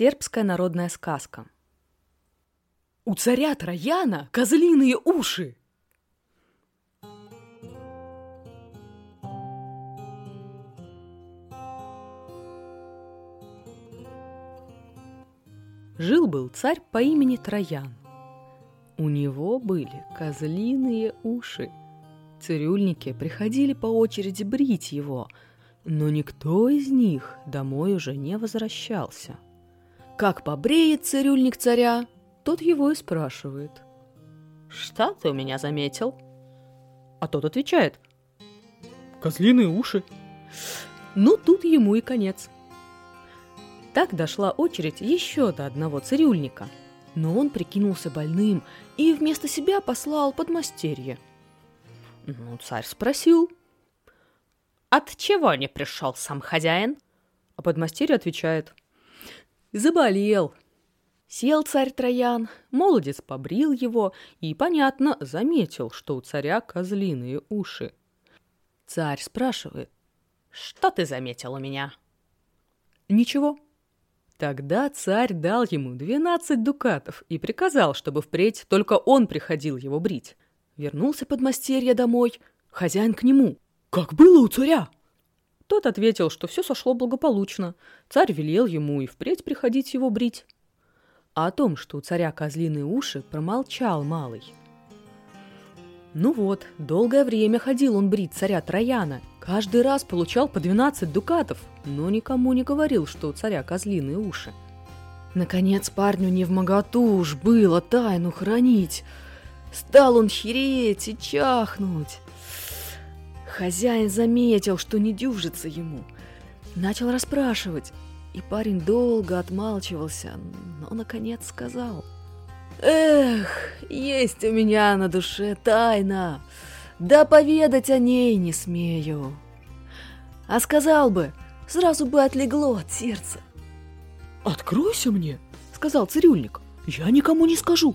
Сербская народная сказка. У царя Трояна козлиные уши. Жил-был царь по имени Троян. У него были козлиные уши. Цирюльники приходили по очереди брить его, но никто из них домой уже не возвращался. Как побреет цирюльник царя, тот его и спрашивает. «Что ты у меня заметил?» А тот отвечает. Козлиные уши. Ну, тут ему и конец. Так дошла очередь еще до одного цирюльника, но он прикинулся больным и вместо себя послал подмастерье. Ну, царь спросил, «От чего не пришел сам хозяин?» А подмастерье отвечает, «Заболел». Сел царь Троян, молодец побрил его и, понятно, заметил, что у царя козлиные уши. Царь спрашивает, «Что ты заметил у меня?» «Ничего», Тогда царь дал ему двенадцать дукатов и приказал, чтобы впредь только он приходил его брить. Вернулся подмастерье домой, хозяин к нему. Как было у царя? Тот ответил, что все сошло благополучно. Царь велел ему и впредь приходить его брить. А о том, что у царя козлиные уши, промолчал малый. Ну вот, долгое время ходил он брить царя Трояна. Каждый раз получал по 12 дукатов, но никому не говорил, что у царя козлиные уши. Наконец парню не в моготу уж было тайну хранить. Стал он хереть и чахнуть. Хозяин заметил, что не дюжится ему. Начал расспрашивать, и парень долго отмалчивался, но наконец сказал – Эх, есть у меня на душе тайна, да поведать о ней не смею. А сказал бы, сразу бы отлегло от сердца. «Откройся мне», — сказал цирюльник, — «я никому не скажу».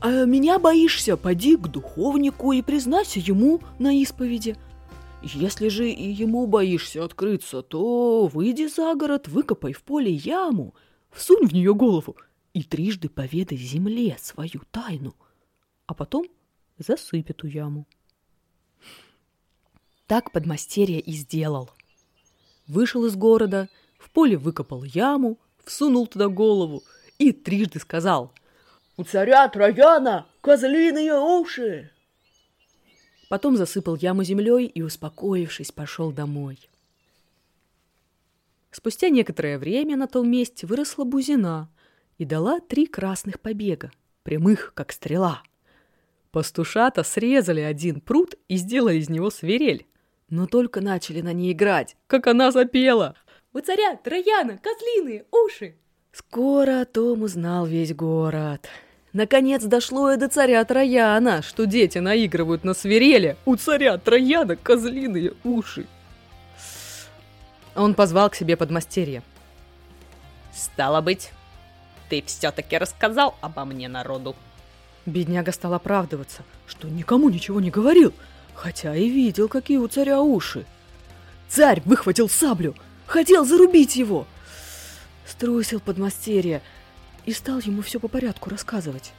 «А меня боишься, поди к духовнику и признайся ему на исповеди. Если же и ему боишься открыться, то выйди за город, выкопай в поле яму, всунь в нее голову — и трижды поведай земле свою тайну, а потом засыпь эту яму. Так подмастерье и сделал. Вышел из города, в поле выкопал яму, всунул туда голову и трижды сказал «У царя Трояна козлиные уши!» Потом засыпал яму землей и, успокоившись, пошел домой. Спустя некоторое время на том месте выросла бузина – и дала три красных побега, прямых, как стрела. Пастушата срезали один пруд и сделали из него свирель. Но только начали на ней играть, как она запела. «У царя Трояна козлиные уши!» Скоро о том узнал весь город. Наконец дошло и до царя Трояна, что дети наигрывают на свиреле. У царя Трояна козлиные уши. Он позвал к себе подмастерье. «Стало быть, ты все-таки рассказал обо мне народу. Бедняга стал оправдываться, что никому ничего не говорил, хотя и видел, какие у царя уши. Царь выхватил саблю, хотел зарубить его. Струсил подмастерье и стал ему все по порядку рассказывать.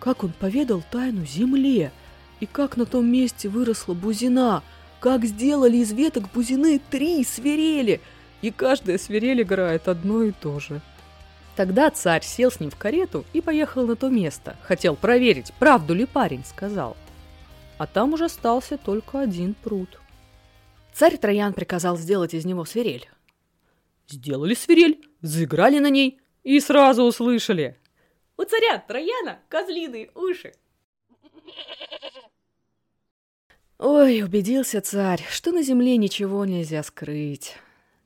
Как он поведал тайну земле, и как на том месте выросла бузина, как сделали из веток бузины три свирели, и каждая свирель играет одно и то же. Тогда царь сел с ним в карету и поехал на то место. Хотел проверить, правду ли парень сказал. А там уже остался только один пруд. Царь Троян приказал сделать из него свирель. Сделали свирель, заиграли на ней и сразу услышали. У царя Трояна козлиные уши. Ой, убедился царь, что на земле ничего нельзя скрыть.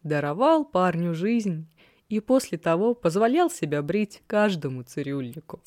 Даровал парню жизнь и после того позволял себя брить каждому цирюльнику.